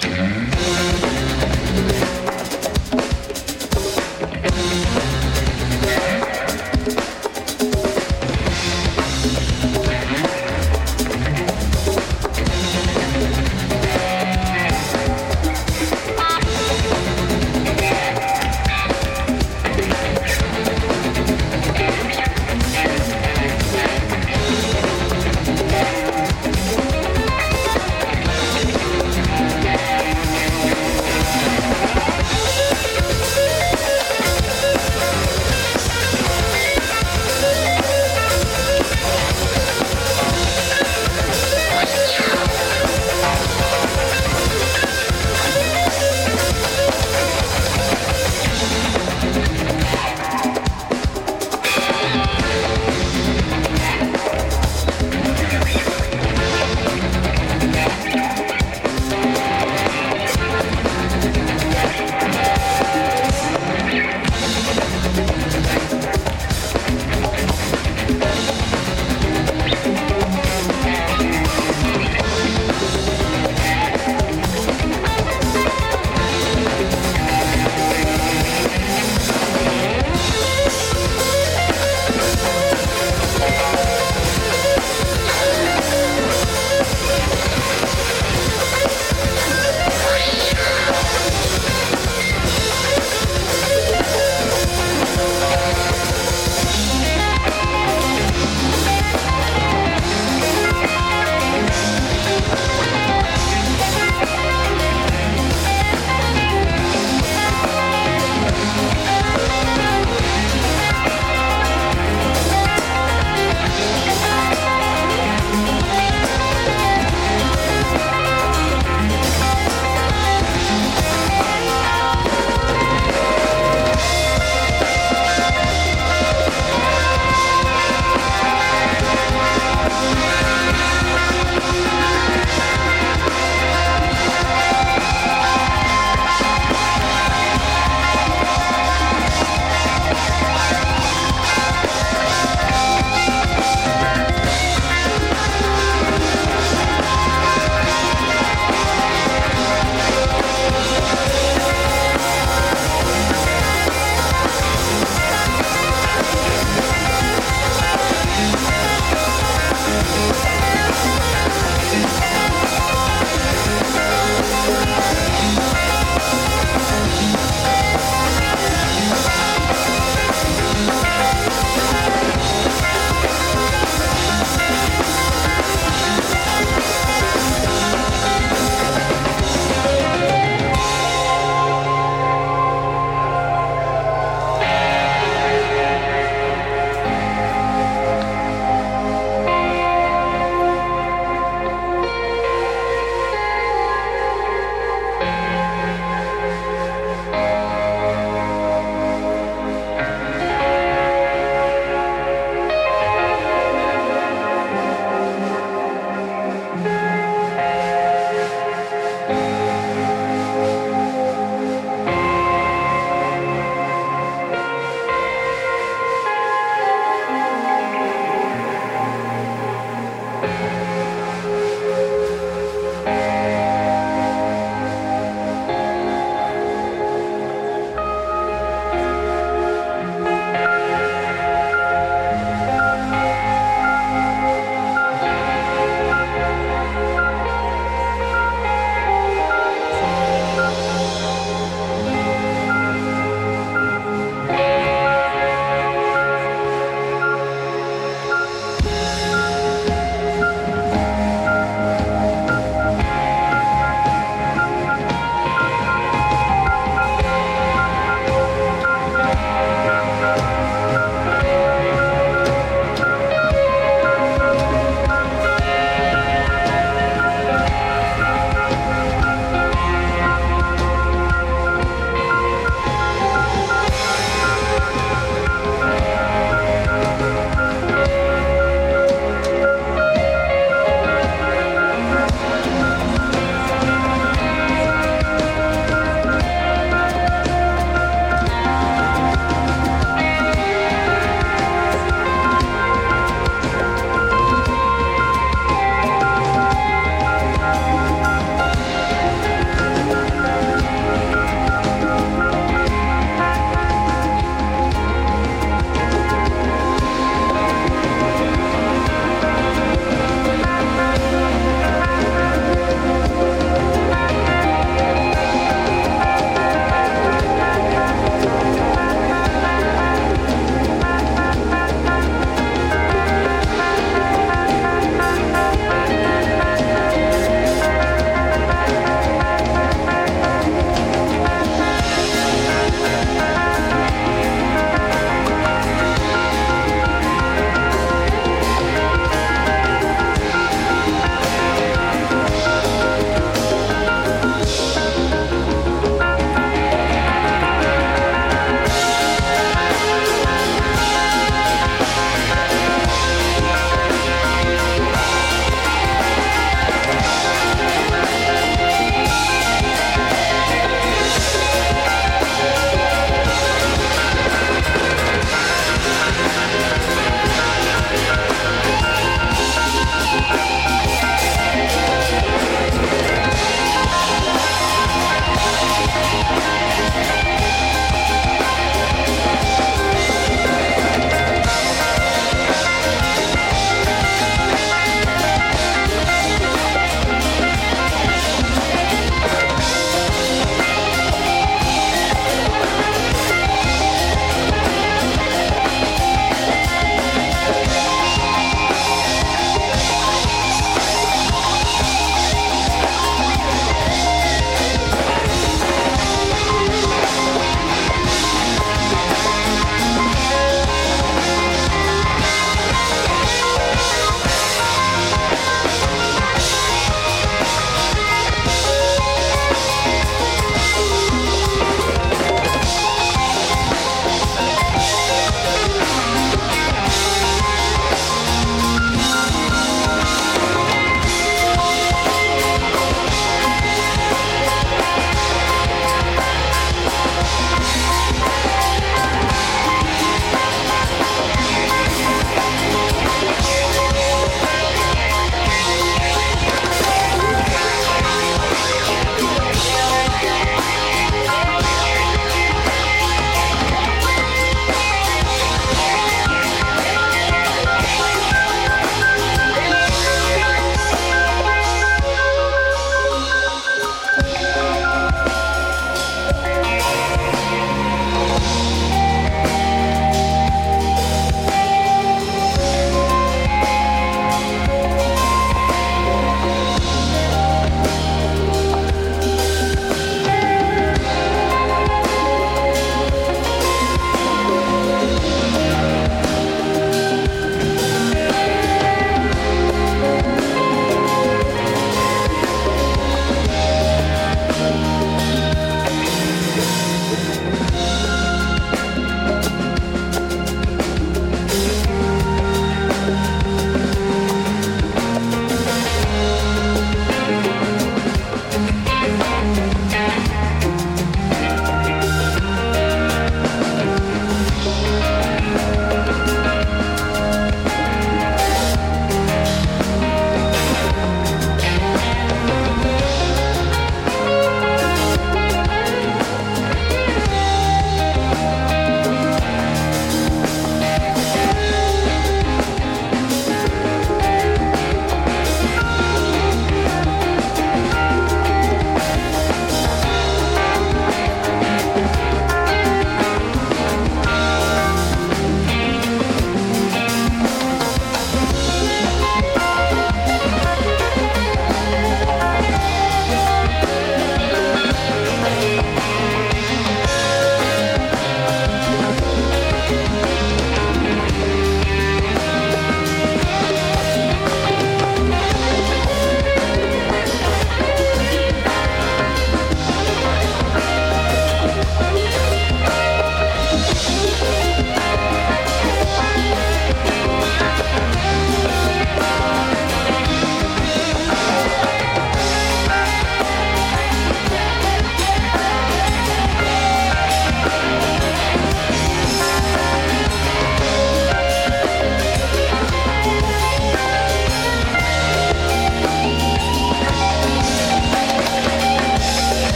Mm-hmm.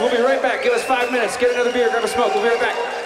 We'll be right back. Give us five minutes. Get another beer, grab a smoke. We'll be right back.